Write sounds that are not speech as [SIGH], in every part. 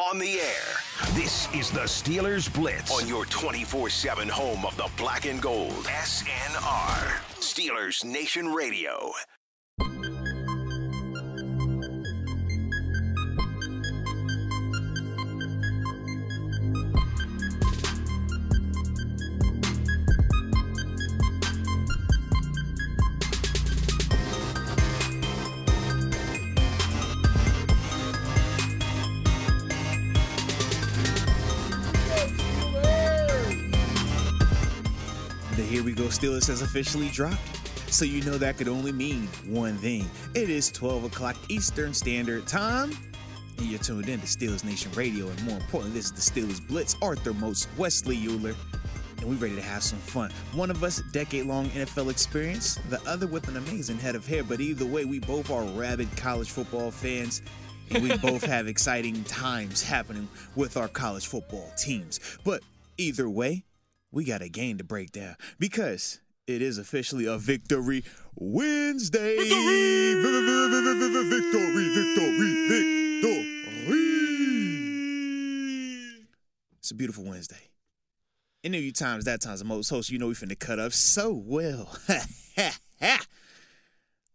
On the air. This is the Steelers Blitz on your 24 7 home of the black and gold. SNR. Steelers Nation Radio. Steelers has officially dropped. So you know that could only mean one thing. It is 12 o'clock Eastern Standard Time. And you're tuned in to Steelers Nation Radio. And more importantly, this is the Steelers Blitz. Arthur Moats, Wesley Uhler. And we're ready to have some fun. One of us, decade long NFL experience, the other with an amazing head of hair. But either way, we both are rabid college football fans. And we [LAUGHS] both have exciting times happening with our college football teams. But either way, we got a game to break down because it is officially a victory Wednesday. Victory, victory, victory, victory. It's a beautiful Wednesday. And you times that times the most host, you know we finna cut up so well. [LAUGHS]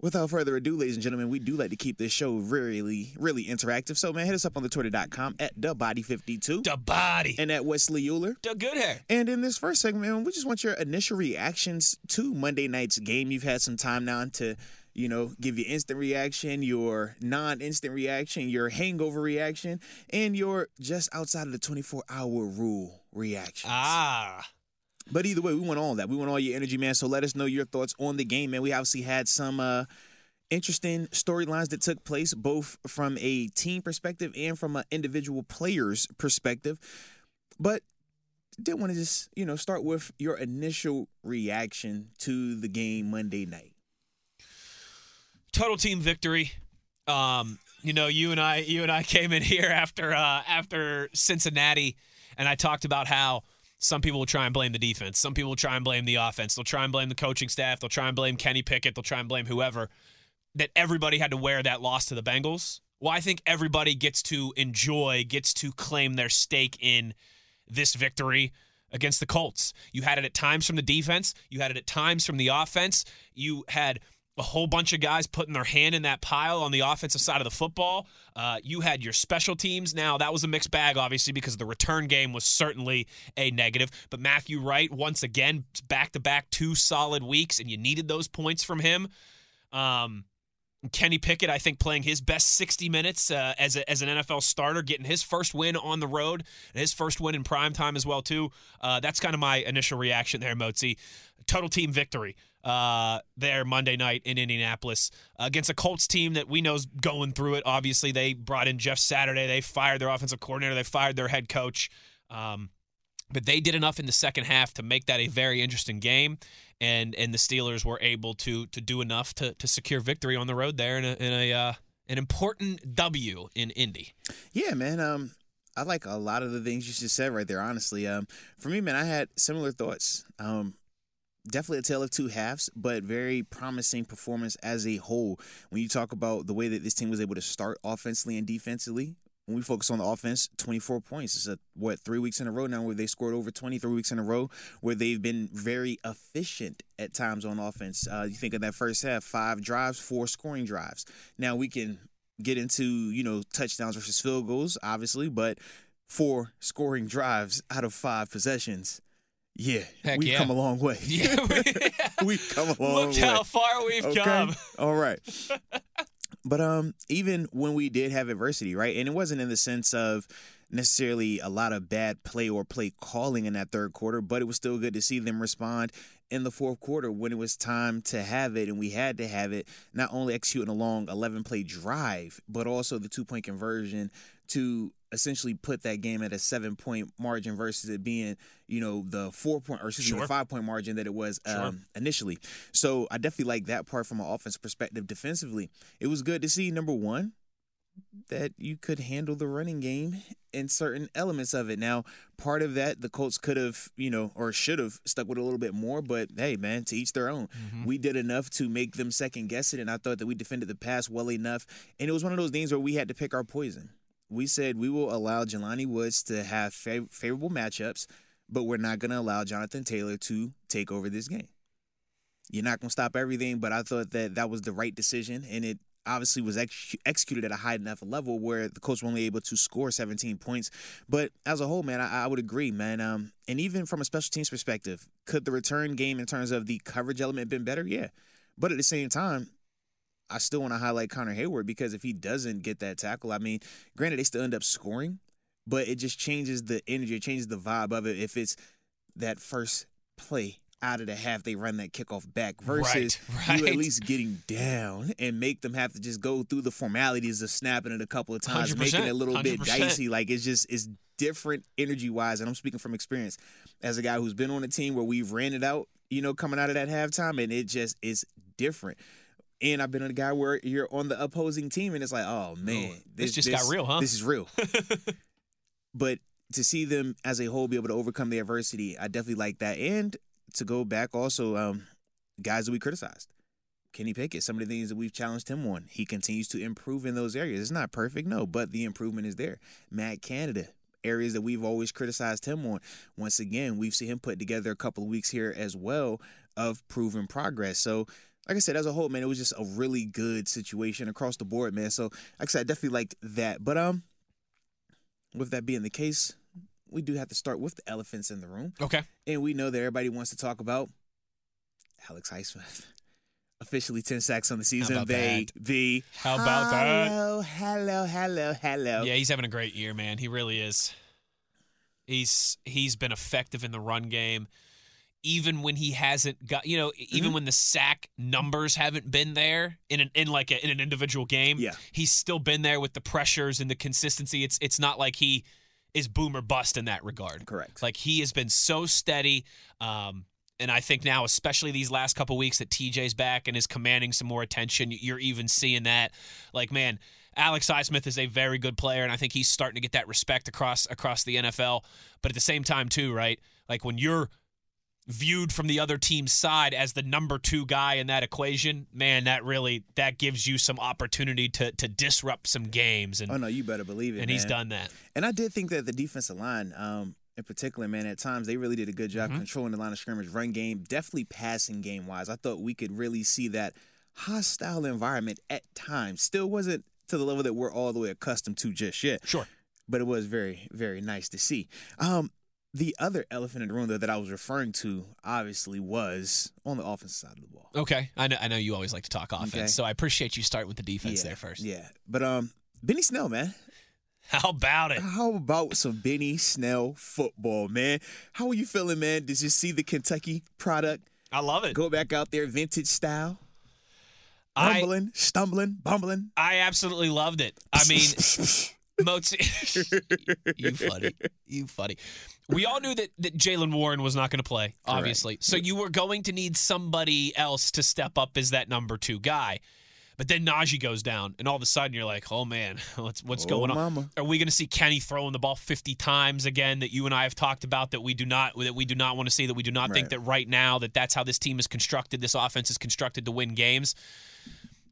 Without further ado, ladies and gentlemen, we do like to keep this show really, really interactive. So, man, hit us up on the twitter.com at thebody52 The body. and at Wesley Uhler. The good hair. And in this first segment, man, we just want your initial reactions to Monday night's game. You've had some time now to, you know, give your instant reaction, your non-instant reaction, your hangover reaction, and your just outside of the 24-hour rule reaction. Ah. But either way, we want all that. We want all your energy, man. So let us know your thoughts on the game, man. We obviously had some uh interesting storylines that took place both from a team perspective and from an individual player's perspective. But did want to just, you know, start with your initial reaction to the game Monday night. Total team victory. Um, you know, you and I you and I [LAUGHS] came in here after uh after Cincinnati and I talked about how some people will try and blame the defense. Some people will try and blame the offense. They'll try and blame the coaching staff. They'll try and blame Kenny Pickett. They'll try and blame whoever. That everybody had to wear that loss to the Bengals. Well, I think everybody gets to enjoy, gets to claim their stake in this victory against the Colts. You had it at times from the defense, you had it at times from the offense. You had a whole bunch of guys putting their hand in that pile on the offensive side of the football. Uh, you had your special teams. Now, that was a mixed bag, obviously, because the return game was certainly a negative. But Matthew Wright, once again, back to back two solid weeks, and you needed those points from him. Um, Kenny Pickett, I think, playing his best 60 minutes uh, as, a, as an NFL starter, getting his first win on the road, and his first win in prime time as well, too. Uh, that's kind of my initial reaction there, Mozi. Total team victory uh, there Monday night in Indianapolis against a Colts team that we know is going through it. Obviously, they brought in Jeff Saturday. They fired their offensive coordinator. They fired their head coach. Um, but they did enough in the second half to make that a very interesting game, and and the Steelers were able to to do enough to to secure victory on the road there in a, in a uh, an important W in Indy. Yeah, man. Um, I like a lot of the things you just said right there. Honestly, um, for me, man, I had similar thoughts. Um, definitely a tale of two halves, but very promising performance as a whole. When you talk about the way that this team was able to start offensively and defensively, when we focus on the offense, 24 points. It's a, what, three weeks in a row now where they scored over 23 weeks in a row, where they've been very efficient at times on offense. Uh, you think of that first half, five drives, four scoring drives. Now we can get into, you know, touchdowns versus field goals, obviously, but four scoring [LAUGHS] drives out of five possessions. Yeah, Heck we've yeah. come a long way. [LAUGHS] Yeah, we- [LAUGHS] we've come a [LAUGHS] long Look way. Look how far we've Okay. come. All right. but um even when we did have adversity, right? And it wasn't in the sense of necessarily a lot of bad play or play calling in that third quarter, but it was still good to see them respond in the fourth quarter when it was time to have it and we had to have it, not only executing a long 11 play drive, but also the two point conversion to essentially put that game at a seven point margin versus it being, you know, the four point or excuse me, Sure. the five point margin that it was Sure. um, initially. So I definitely like that part from an offense perspective. Defensively, it was good to see number one that you could handle the running game in certain elements of it. Now, part of that the Colts could have, you know, or should have stuck with a little bit more, but hey, man, to each their own. We did enough to make them second guess it, and I thought that we defended the pass well enough. And it was one of those things where we had to pick our poison. We said we will allow Jelani Woods to have fav- favorable matchups, but we're not going to allow Jonathan Taylor to take over this game. You're not going to stop everything, but I thought that that was the right decision, and it obviously was ex- executed at a high enough level where the Colts were only able to score 17 points. But as a whole, man, I, I would agree, man. Um, and even from a special teams perspective, could the return game in terms of the coverage element been better? Yeah. But at the same time, I still want to highlight Connor Heyward because if he doesn't get that tackle, I mean, granted, they still end up scoring, but it just changes the energy, it changes the vibe of it if it's that first play out of the half they run that kickoff back versus Right, [LAUGHS] you at least getting down and make them have to just go through the formalities of snapping it a couple of times, making it a 100%, little bit dicey. Like it's just it's different energy wise, and I'm speaking from experience as a guy who's been on a team where we've ran it out, you know, coming out of that halftime, and it just is different. And I've been on a guy where you're on the opposing team, and it's like, oh man, this just got real, huh? This is real. [LAUGHS] but to see them as a whole be able to overcome the adversity, I definitely like that. And to go back also, um, guys that we criticized. Kenny Pickett, some of the things that we've challenged him on, he continues to improve in those areas. It's not perfect, no, but the improvement is there. Matt Canada, areas that we've always criticized him on. Once again, we've seen him put together a couple of weeks here as well of proven progress. So, like I said, as a whole, man, it was just a really good situation across the board, man. So, like I said, I definitely liked that. But um, with that being the case, we do have to start with the elephants in the room. Okay. And we know that everybody wants to talk about Alex Highsmith. [LAUGHS] Officially 10 sacks on the season, about baby. How about that? Hello, hello, hello, hello. Yeah, he's having a great year, man. He really is. He's he's been effective in the run game, even when he hasn't got you know even Mm-hmm. when the sack numbers haven't been there in an in like a, in an individual game. Yeah. he's still been there with the pressures and the consistency. It's it's not like he is boom or bust in that regard. Correct. Like he has been so steady. Um, and I think now, especially these last couple weeks that TJ's back and is commanding some more attention, you're even seeing that. Like, man, Alex Highsmith is a very good player, and I think he's starting to get that respect across across the NFL. But at the same time, too, right? Like when you're viewed from the other team's side as the number two guy in that equation, man, that really that gives you some opportunity to to disrupt some games, and Oh, no, you better believe it. and he's done that. And I did think that the defensive line, um, in particular, man, at times they really did a good job Mm-hmm. controlling the line of scrimmage, run game, definitely passing game wise. I thought we could really see that hostile environment at times. Still wasn't to the level that we're all the way accustomed to just yet. Sure. But it was very, very nice to see. Um, the other elephant in the room though, that I was referring to, obviously, was on the offensive side of the ball. Okay, I know I know you always like to talk offense, Okay. so I appreciate you starting with the defense yeah, there first. Yeah. But um, Benny Snell, man. How about it? How about some Benny Snell football, man? How are you feeling, man? Did you see the Kentucky product I love it. go back out there, vintage style? I stumbling, bumbling. I absolutely loved it. I mean, [LAUGHS] Motzi, [LAUGHS] you funny, you funny. We all knew that that Jaylen Warren was not going to play, obviously. So you were going to need somebody else to step up as that number two guy. But then Najee goes down, and all of a sudden you're like, "Oh man, [LAUGHS] what's what's Oh, going on? mama. Are we going to see Kenny throwing the ball 50 times again? That you and I have talked about that we do not that we do not want to see. That we do not think that right now that that's how this team is constructed. This offense is constructed to win games.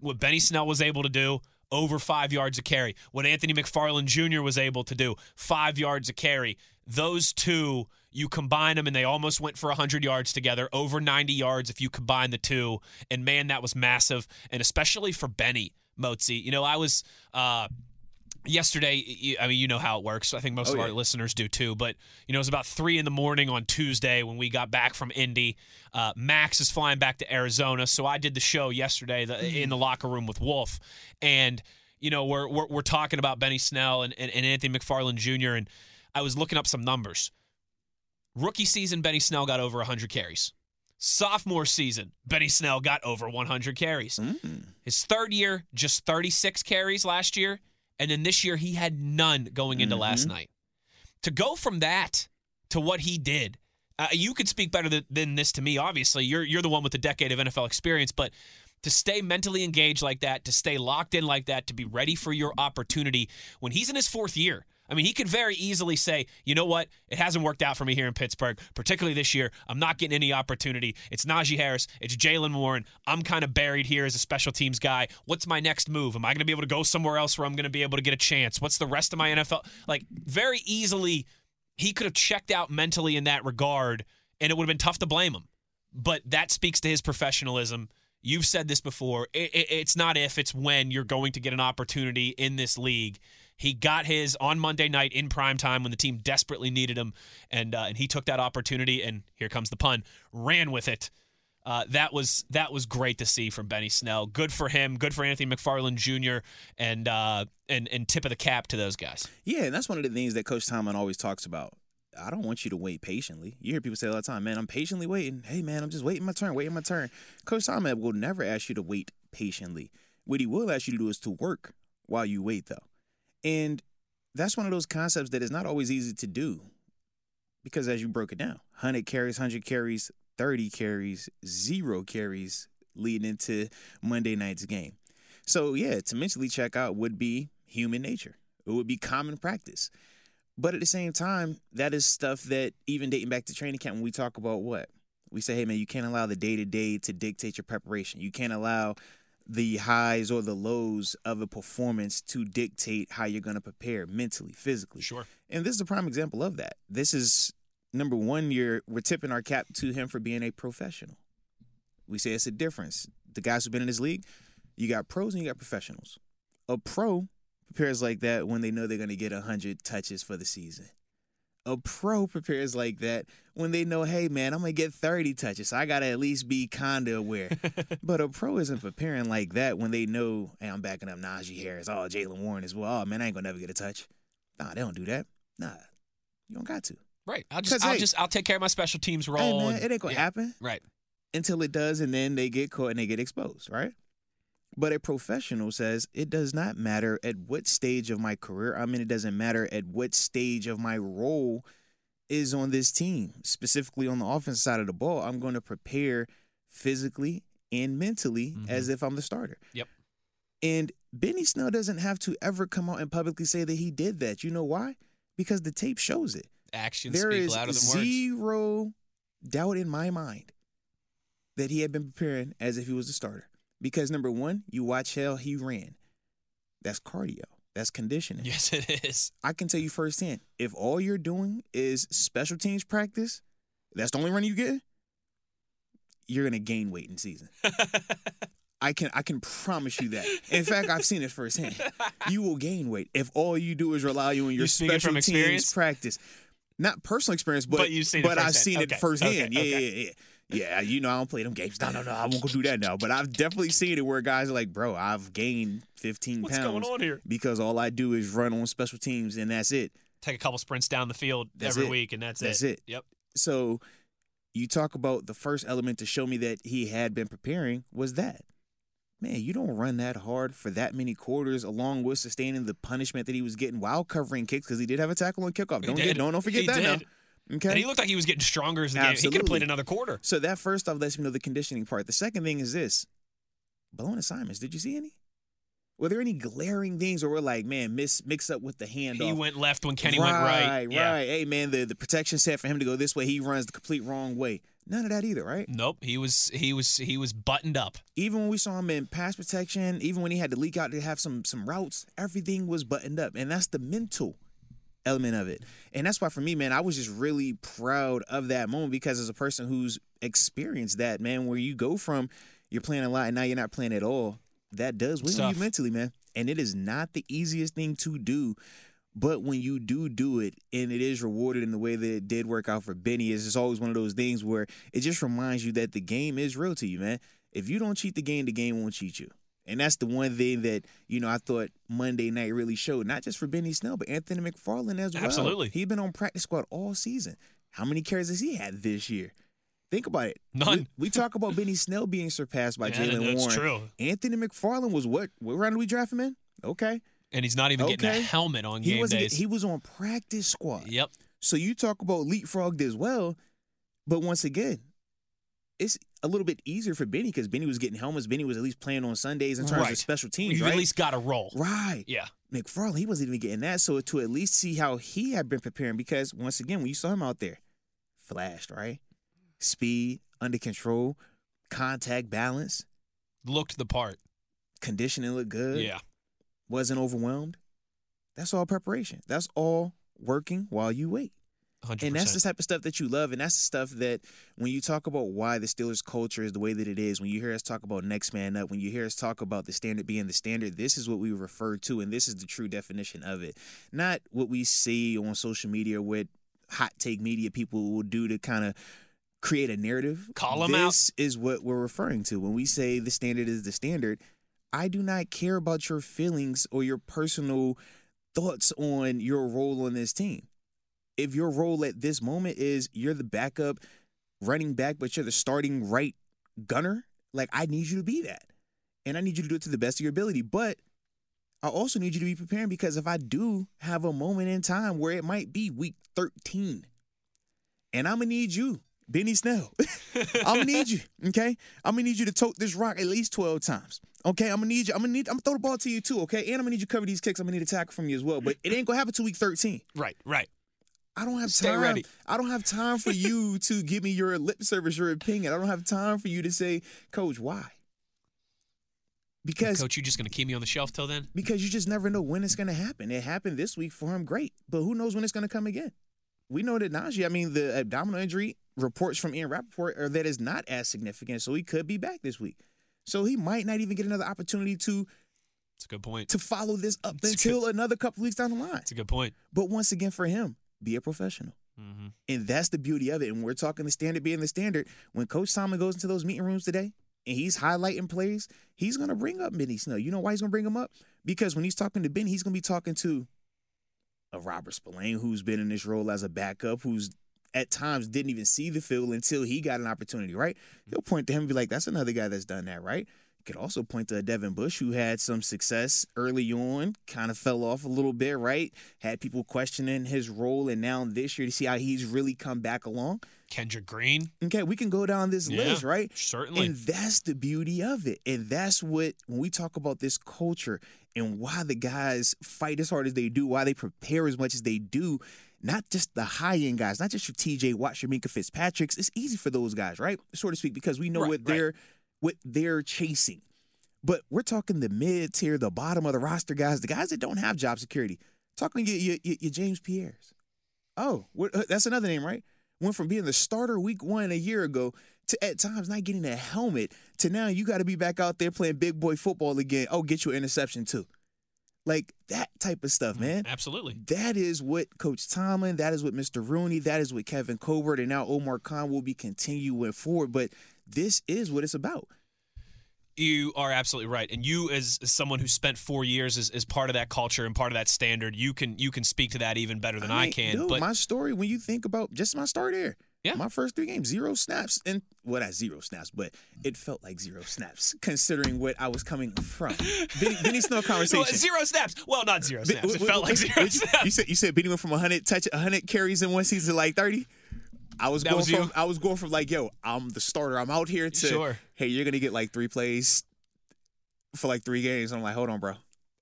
What Benny Snell was able to do, over five yards a carry. What Anthony McFarland Jr. was able to do, five yards a carry. Those two, you combine them and they almost went for 100 yards together, over 90 yards if you combine the two. And man, that was massive. And especially for Benny Motzi. You know, I was. Uh, yesterday, i mean, you know how it works. I think most Oh, of our listeners do too. But you know, it was about three in the morning on Tuesday when we got back from Indy. Uh, Max is flying back to Arizona, so I did the show yesterday the, Mm-hmm. in the locker room with Wolf, and you know, we're we're, we're talking about Benny Snell and, and, and Anthony McFarland Jr. and I was looking up some numbers. Rookie season, Benny Snell got over 100 carries. Sophomore season, Benny Snell got over 100 carries. Mm. His third year, just 36 carries last year. And then this year, he had none going into last night. To go from that to what he did, uh, you could speak better th- than this to me, obviously. You're, you're the one with a decade of NFL experience, but to stay mentally engaged like that, to stay locked in like that, to be ready for your opportunity when he's in his fourth year. I mean, he could very easily say, you know what? It hasn't worked out for me here in Pittsburgh, particularly this year. I'm not getting any opportunity. It's Najee Harris. It's Jaylen Warren. I'm kind of buried here as a special teams guy. What's my next move? Am I going to be able to go somewhere else where I'm going to be able to get a chance? What's the rest of my NFL? Like, very easily, he could have checked out mentally in that regard, and it would have been tough to blame him. But that speaks to his professionalism. You've said this before. It, it, it's not if, it's when you're going to get an opportunity in this league. He got his on Monday night in prime time when the team desperately needed him, and uh, and he took that opportunity. And here comes the pun, ran with it. Uh, that was that was great to see from Benny Snell. Good for him. Good for Anthony McFarland Jr. and uh, and and tip of the cap to those guys. Yeah, and that's one of the things that Coach Tomlin always talks about. I don't want you to wait patiently. You hear people say all the time, man, I'm patiently waiting. Hey, man, I'm just waiting my turn, waiting my turn. Coach Tomlin will never ask you to wait patiently. What he will ask you to do is to work while you wait, though. And that's one of those concepts that is not always easy to do because as you broke it down, 100 carries, 100 carries, 30 carries, zero carries leading into Monday night's game. So, yeah, to mentally check out would be human nature. It would be common practice. But at the same time, that is stuff that even dating back to training camp, when we talk about what? We say, hey, man, you can't allow the day to day to dictate your preparation. You can't allow the highs or the lows of a performance to dictate how you're going to prepare mentally, physically. Sure. And this is a prime example of that. This is number one, you're we're tipping our cap to him for being a professional. We say it's a difference. The guys who've been in this league, you got pros and you got professionals. A pro prepares like that when they know they're going to get 100 touches for the season. A pro prepares like that when they know, hey, man, I'm to get 30 touches. So I got to at least be kind of aware. [LAUGHS] but a pro isn't preparing like that when they know, hey, I'm backing up Najee Harris. Oh, Jaylen Warren as well. Oh, man, I ain't to never get a touch. Nah, they don't do that. Nah, you don't got to. Right. I'll just I'll hey- just I'll take care of my special teams role. Hey, man, and- it ain't to yeah. happen Right. until it does, and then they get caught and they get exposed, right? But a professional says it does not matter at what stage of my career I'm in. It doesn't matter at what stage of my role is on this team, specifically on the offense side of the ball. I'm going to prepare physically and mentally mm-hmm. as if I'm the starter. Yep. And Benny Snell doesn't have to ever come out and publicly say that he did that. You know why? Because the tape shows it. Actions There speak louder than words. zero doubt in my mind that he had been preparing as if he was a starter. Because number one, you watch how he ran. That's cardio. That's conditioning. Yes, it is. I can tell you firsthand, if all you're doing is special teams practice, that's the only run you get, you're gonna gain weight in season. [LAUGHS] I can I can promise you that. In fact, I've seen it firsthand. You will gain weight if all you do is rely on your special teams practice. Not personal experience, but But you've seen but I've seen Okay, it firsthand. okay, yeah, okay. yeah, yeah, yeah. You know I don't play them games. No, no, no, I won't go do that now. But I've definitely seen it where guys are like, bro, I've gained 15 What's pounds going on here? because all I do is run on special teams and that's it. Take a couple sprints down the field That's every it. week, and that's, That's it. That's it. Yep. So you talk about the first element to show me that he had been preparing was that. Man, you don't run that hard for that many quarters, along with sustaining the punishment that he was getting while covering kicks, because he did have a tackle on kickoff. He Don't did. get, don't, don't forget He that did. now. Okay. And he looked like he was getting stronger as the game. He could have played another quarter. so that first off lets me know the conditioning part. The second thing is this: blown assignments. Did you see any? Were there any glaring things, or were like, man, miss mix up with the handoff? He went left when Kenny went right. Right, Yeah. right. Hey, man, the, the protection set for him to go this way, he runs the complete wrong way. None of that either, right? Nope. He was he was he was buttoned up. Even when we saw him in pass protection, even when he had to leak out to have some some routes, everything was buttoned up, and that's the mental element of it. And that's why for me, man, I was just really proud of that moment because as a person who's experienced that, man, where you go from you're playing a lot and now you're not playing at all, that does win you mentally, man. And it is not the easiest thing to do. But when you do do it and it is rewarded in the way that it did work out for Benny, it's just always one of those things where it just reminds you that the game is real to you, man. If you don't cheat the game, the game won't cheat you. And that's the one thing that, you know, I thought Monday night really showed, not just for Benny Snell, but Anthony McFarland as well. Absolutely. He's been on practice squad all season. How many carries has he had this year? Think about it. None. We, we talk about Benny Snell being surpassed by Yeah, Jaylen that's Warren. true. Anthony McFarland was what? What round did we draft him in? Okay. And he's not even getting a helmet on He game wasn't. days. get- He was on practice squad. yep. So you talk about leapfrogged as well, but once again, it's a little bit easier for Benny because Benny was getting helmets. Benny was at least playing on Sundays in terms Right. of special teams, You've right? at least got a role. right. Yeah. McFarland, he wasn't even getting that. So to at least see how he had been preparing, because once again, when you saw him out there, flashed, right? Speed, under control, contact balance, Looked the part. conditioning looked good. Yeah. Wasn't overwhelmed. That's all preparation. That's all working while you wait. 100%. And that's the type of stuff that you love. And that's the stuff that when you talk about why the Steelers culture is the way that it is, when you hear us talk about next man up, when you hear us talk about the standard being the standard, this is what we refer to. And this is the true definition of it. Not what we see on social media with hot take media people will do to kind of create a narrative. Call 'em this is what we're referring to. When we say the standard is the standard, I do not care about your feelings or your personal thoughts on your role on this team if your role at this moment is you're the backup running back, but you're the starting right gunner, like I need you to be that. And I need you to do it to the best of your ability. But I also need you to be preparing because if I do have a moment in time where it might be week 13, and I'm gonna need you, Benny Snell. [LAUGHS] I'm gonna need you, okay? I'm gonna need you to tote this rock at least 12 times. Okay, I'm gonna need you. I'm gonna need. I'm gonna throw the ball to you too. Okay, and I'm gonna need you to cover these kicks. I'm gonna need a tackle from you as well. But it ain't gonna happen till week 13. right. Right. I don't have Stay time. ready. I don't have time for you [LAUGHS] to give me your lip service, your opinion. I don't have time for you to say, Coach, why? Because Coach, you just going to keep me on the shelf till then? because you just never know when it's going to happen. It happened this week for him, great, but who knows when it's going to come again? We know that Najee. I mean, the abdominal injury reports from Ian Rapoport are that is not as significant, so he could be back this week. So he might not even get another opportunity to It's a good point. to follow this up That's until another couple weeks down the line. It's a good point. But once again, for him, be a professional. hmm And that's the beauty of it. And we're talking the standard being the standard. When Coach Tomlin goes into those meeting rooms today and he's highlighting plays, he's going to bring up Benny Snell. You know why he's going to bring him up? Because when he's talking to Ben, he's going to be talking to a Robert Spillane who's been in this role as a backup, who's at times didn't even see the field until he got an opportunity, right? He'll point to him and be like, that's another guy that's done that, right? Could also point to Devin Bush, who had some success early on, kind of fell off a little bit, right? Had people questioning his role, and now this year to see how he's really come back along. Kendrick Green? Okay, we can go down this Yeah, list, right? certainly. And that's the beauty of it. And that's what, when we talk about this culture and why the guys fight as hard as they do, why they prepare as much as they do, not just the high end guys, not just your TJ Watt, your Minkah Fitzpatrick's. It's easy for those guys, right? So to speak, because we know Right, what right. they're what they're chasing. But we're talking the mid tier, the bottom of the roster guys, the guys that don't have job security. Talking your your, your, James Pierre's. Oh, what, uh, that's another name, right? Went from being the starter week one a year ago to at times not getting a helmet to now you got to be back out there playing big boy football again. Oh, get you an interception too. Like that type of stuff, man. Absolutely. That is what Coach Tomlin, that is what Mr. Rooney, that is what Kevin Colbert, and now Omar Khan will be continuing forward. But this is what it's about. You are absolutely right, and you, as, as someone who spent four years as, as part of that culture and part of that standard, you can you can speak to that even better than I, mean, can. dude, but my story, when you think about just my start there, Yeah. my first three games, zero snaps, and well, not zero snaps, but it felt like zero snaps [LAUGHS] considering what I was coming from. Benny, Benny Snell [LAUGHS] conversation. Well, zero snaps. Well, not zero snaps. It felt like zero snaps. You said you said Benny went from 100 touch 100 carries in one season to like 30. I was That going was from you? I was going from like yo, I'm the starter. I'm out here to Sure. hey, you're gonna get like three plays for like three games. I'm like, hold on, bro.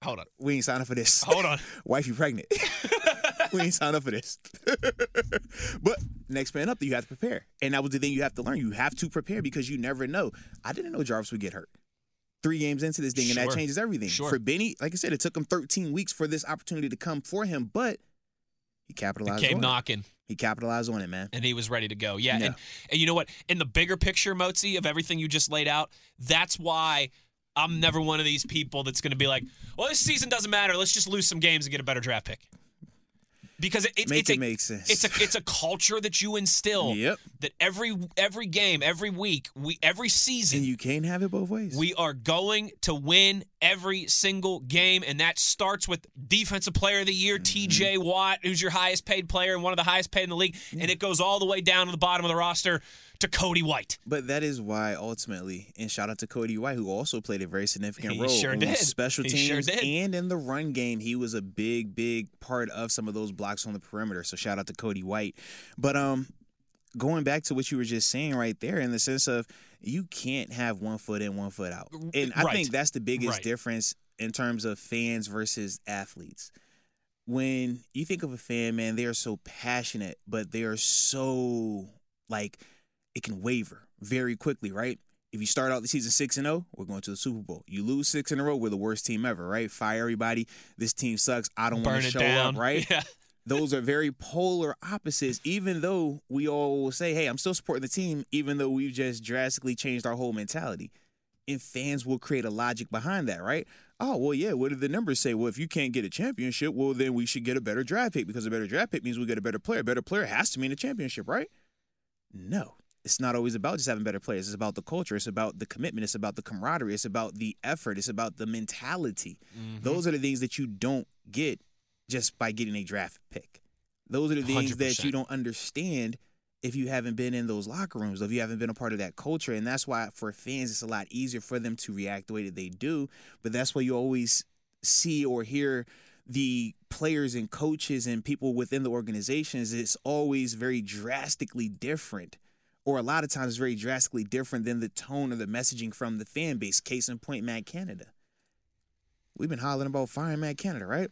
Hold on. We ain't signed up for this. Hold on. [LAUGHS] Wife, you pregnant. [LAUGHS] we ain't signed up for this. [LAUGHS] but next man up, you have to prepare. And that was the thing you have to learn. You have to prepare because you never know. I didn't know Jarvis would get hurt. Three games into this thing, and that changes everything. Sure. For Benny, like I said, it took him 13 weeks for this opportunity to come for him, but he It capitalized came on knocking. He capitalized on it, man. and he was ready to go. Yeah, Yeah. And, and you know what? In the bigger picture, Motzi, of everything you just laid out, that's why I'm never one of these people that's going to be like, well, this season doesn't matter. Let's just lose some games and get a better draft pick. Because it, it, it's it a, make sense. It's a it's a culture that you instill. [LAUGHS] Yep. That every every game, every week, we every season, and you can't have it both ways. we are going to win every single game, and that starts with Defensive Player of the Year, Mm-hmm. TJ Watt, who's your highest paid player and one of the highest paid in the league, and it goes all the way down to the bottom of the roster to Cody White. But that is why ultimately, and shout out to Cody White, who also played a very significant He role sure on did. special teams sure and in the run game. He was a big, big part of some of those blocks on the perimeter. So shout out to Cody White. But um, going back to what you were just saying right there, in the sense of you can't have one foot in, one foot out, and I Right. think that's the biggest Right. difference in terms of fans versus athletes. When you think of a fan, man, they are so passionate, but they are so like it can waver very quickly, right? If you start out the season six and zero, we're going to the Super Bowl. You lose six in a row, we're the worst team ever, right? Fire everybody. This team sucks. I don't want to show down. up, [LAUGHS] right? Yeah. Those are very polar opposites. Even though we all will say, "Hey, I'm still supporting the team," even though we've just drastically changed our whole mentality, and fans will create a logic behind that, right? Oh, well, yeah. What did the numbers say? Well, if you can't get a championship, well, then we should get a better draft pick because a better draft pick means we get a better player. A better player has to mean a championship, right? No, it's not always about just having better players. It's about the culture. It's about the commitment. It's about the camaraderie. It's about the effort. It's about the mentality. Mm-hmm. Those are the things that you don't get just by getting a draft pick. Those are the things that 100%. you don't understand if you haven't been in those locker rooms, if you haven't been a part of that culture. And that's why for fans, it's a lot easier for them to react the way that they do. But that's why you always see or hear the players and coaches and people within the organizations, it's always very drastically different. Or a lot of times very drastically different than the tone or the messaging from the fan base. Case in point, Matt Canada. We've been hollering about firing Matt Canada, right?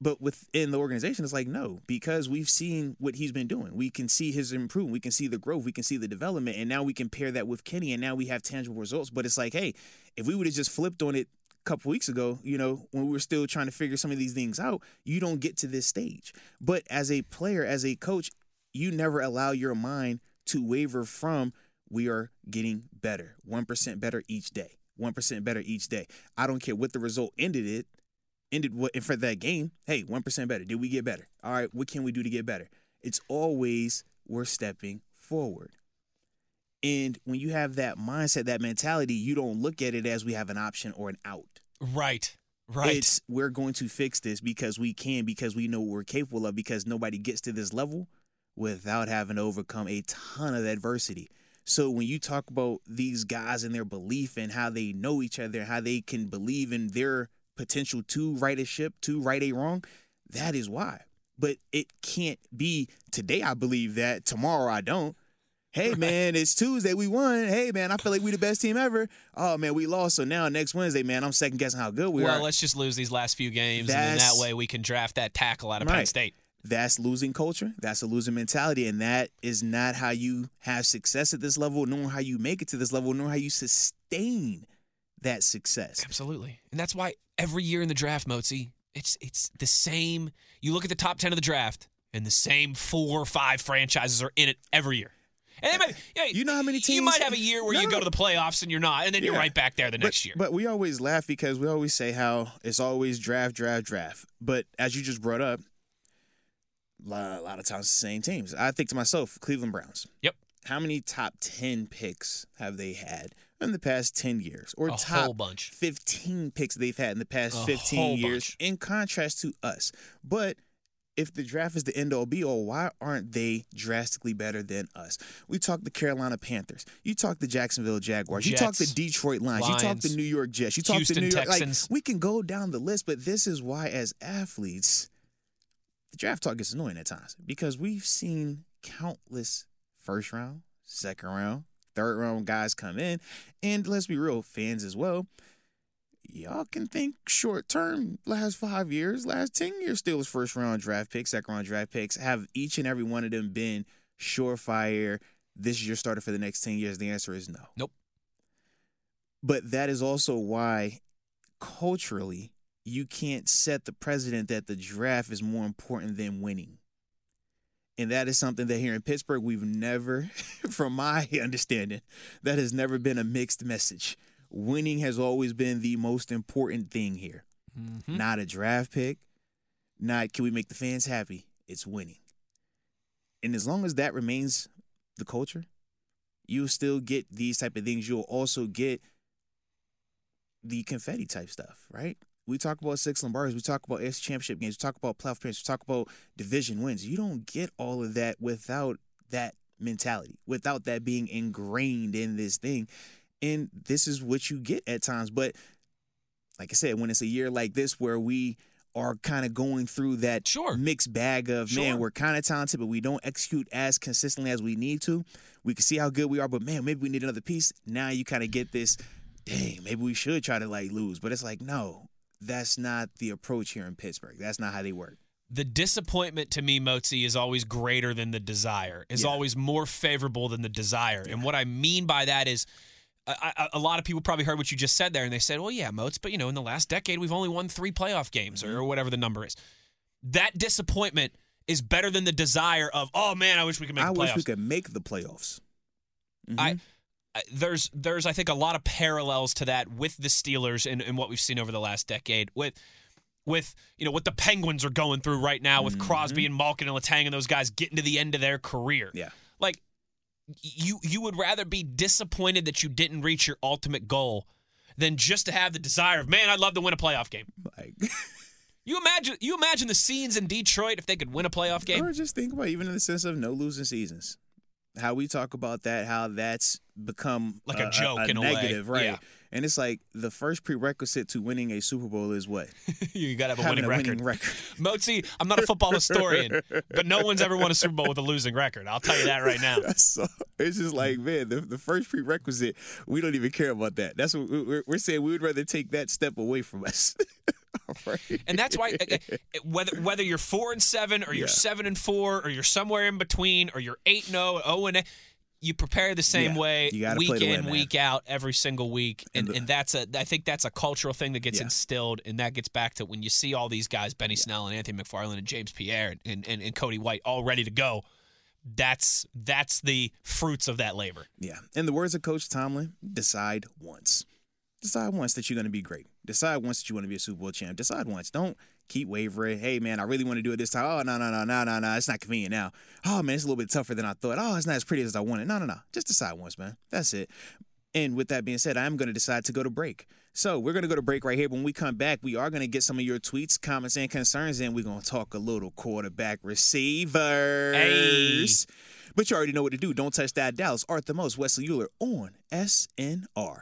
But within the organization, it's like, no, because we've seen what he's been doing. We can see his improvement. We can see the growth. We can see the development. And now we can pair that with Kenny, and now we have tangible results. But it's like, hey, if we would have just flipped on it a couple weeks ago, you know, when we were still trying to figure some of these things out, you don't get to this stage. But as a player, as a coach, you never allow your mind to waver from we are getting better, 1% better each day, 1% better each day. I don't care what the result ended it ended what for that game. Hey, one percent better. Did we get better? All right, what can we do to get better? It's always we're stepping forward. And when you have that mindset, that mentality, you don't look at it as we have an option or an out. Right. Right. It's we're going to fix this because we can, because we know what we're capable of, because nobody gets to this level without having to overcome a ton of adversity. So when you talk about these guys and their belief and how they know each other, how they can believe in their potential to right a ship, to right a wrong, that is why. But it can't be today I believe that, tomorrow I don't. Hey man, it's Tuesday. We won. Hey man, I feel like we the best team ever. Oh man, we lost. So now next Wednesday, man, I'm second guessing how good we well, are. Well, let's just lose these last few games, and then that way we can draft that tackle out of Penn State. That's losing culture. That's a losing mentality, and that is not how you have success at this level, nor how you make it to this level, nor how you sustain that success. Absolutely. And that's why every year in the draft, Mozi, it's it's the same. You look at the top 10 of the draft, and the same four or five franchises are in it every year. And uh, might, yeah, You know how many teams You might have a year where No, you go to the playoffs and you're not, and then you're right back there the next but, year. But we always laugh because we always say how it's always draft, draft, draft. But as you just brought up, a lot, of times the same teams. I think to myself, Cleveland Browns. Yep. How many top 10 picks have they had in the past 10 years? Or A top whole bunch. 15 picks they've had in the past A 15 years bunch. in contrast to us. But if the draft is the end all be all, why aren't they drastically better than us? We talk the Carolina Panthers. You talk the Jacksonville Jaguars. You talk the Detroit Lions. You talk the New York Jets. You talk Houston the New York Texans. Like, we can go down the list, but this is why as athletes, the draft talk gets annoying at times because we've seen countless first round, second round, third round guys come in. And let's be real, fans as well y'all can think short term, last five years, last 10 years, Steelers first round draft picks, second round draft picks. Have each and every one of them been surefire? This is your starter for the next 10 years? The answer is no. Nope. But that is also why culturally, you can't set the precedent that the draft is more important than winning. And that is something that here in Pittsburgh, we've never, [LAUGHS] from my understanding, that has never been a mixed message winning has always been the most important thing here. Mm-hmm. Not a draft pick, not can we make the fans happy? It's winning. And as long as that remains the culture, you'll still get these type of things. You'll also get the confetti type stuff, right? We talk about six Lombards, we talk about S championship games, we talk about playoff appearances, we talk about division wins. You don't get all of that without that mentality, without that being ingrained in this thing. And this is what you get at times. But like I said, when it's a year like this where we are kind of going through that Sure. mixed bag of Sure. man, we're kind of talented, but we don't execute as consistently as we need to. We can see how good we are, but man, maybe we need another piece. Now you kind of get this, dang, maybe we should try to like lose. But it's like, no, that's not the approach here in Pittsburgh. That's not how they work. the disappointment to me, Motzi, is always greater than the desire, is Yeah. always more favorable than the desire. And what I mean by that is, I, I, a lot of people probably heard what you just said there, and they said, "Well, yeah, Moats, but you know, in the last decade, we've only won three playoff games, or, or whatever the number is." That disappointment is better than the desire of, "Oh man, I wish we could make the playoffs. I wish we could make the playoffs. Mhm. I, I- there's there's I think a lot of parallels to that with the Steelers and, and what we've seen over the last decade with with you know what the Penguins are going through right now with mm-hmm. Crosby and Malkin and Letang and those guys getting to the end of their career. yeah. Like you you would rather be disappointed that you didn't reach your ultimate goal than just to have the desire of man I'd love to win a playoff game. Like, [LAUGHS] You imagine you imagine the scenes in Detroit if they could win a playoff game. Or just think about even in the sense of no losing seasons. How we talk about that, how that's become Like a joke in a way. negative, right? Yeah. And it's like the first prerequisite to winning a Super Bowl is what? [LAUGHS] you got to have a Having winning a record. winning record. [LAUGHS] Motzi, I'm not a football historian, but no one's ever won a Super Bowl with a losing record. I'll tell you that right now. [LAUGHS] so it's just like, man, the, the first prerequisite, we don't even care about that. That's what we're, we're saying. We would rather take that step away from us. right? And that's why uh, uh, whether whether you're four and seven or you're Yeah. seven and four or you're somewhere in between or you're eight and zero, zero and eight, you prepare the same Yeah, way you week play in win, man. week out every single week, and, And that's a I think that's a cultural thing that gets Yeah. instilled, and that gets back to when you see all these guys, Benny Snell and Anthony McFarland and James Pierre and, and, and Cody White all ready to go. That's that's the fruits of that labor. Yeah. In the words of Coach Tomlin, decide once. Decide once that you're going to be great. Decide once that you want to be a Super Bowl champ. Decide once. Don't keep wavering. Hey, man, I really want to do it this time. Oh, no, no, no, no, no, no. It's not convenient now. Oh, man, it's a little bit tougher than I thought. Oh, it's not as pretty as I wanted. No, no, no. Just decide once, man. That's it. And with that being said, I am going to decide to go to break. So we're going to go to break right here. When we come back, we are going to get some of your tweets, comments, and concerns, and we're going to talk a little quarterback receivers. But you already know what to do. Don't touch that Dallas. Arthur Moats. Wesley Uhler on SNR.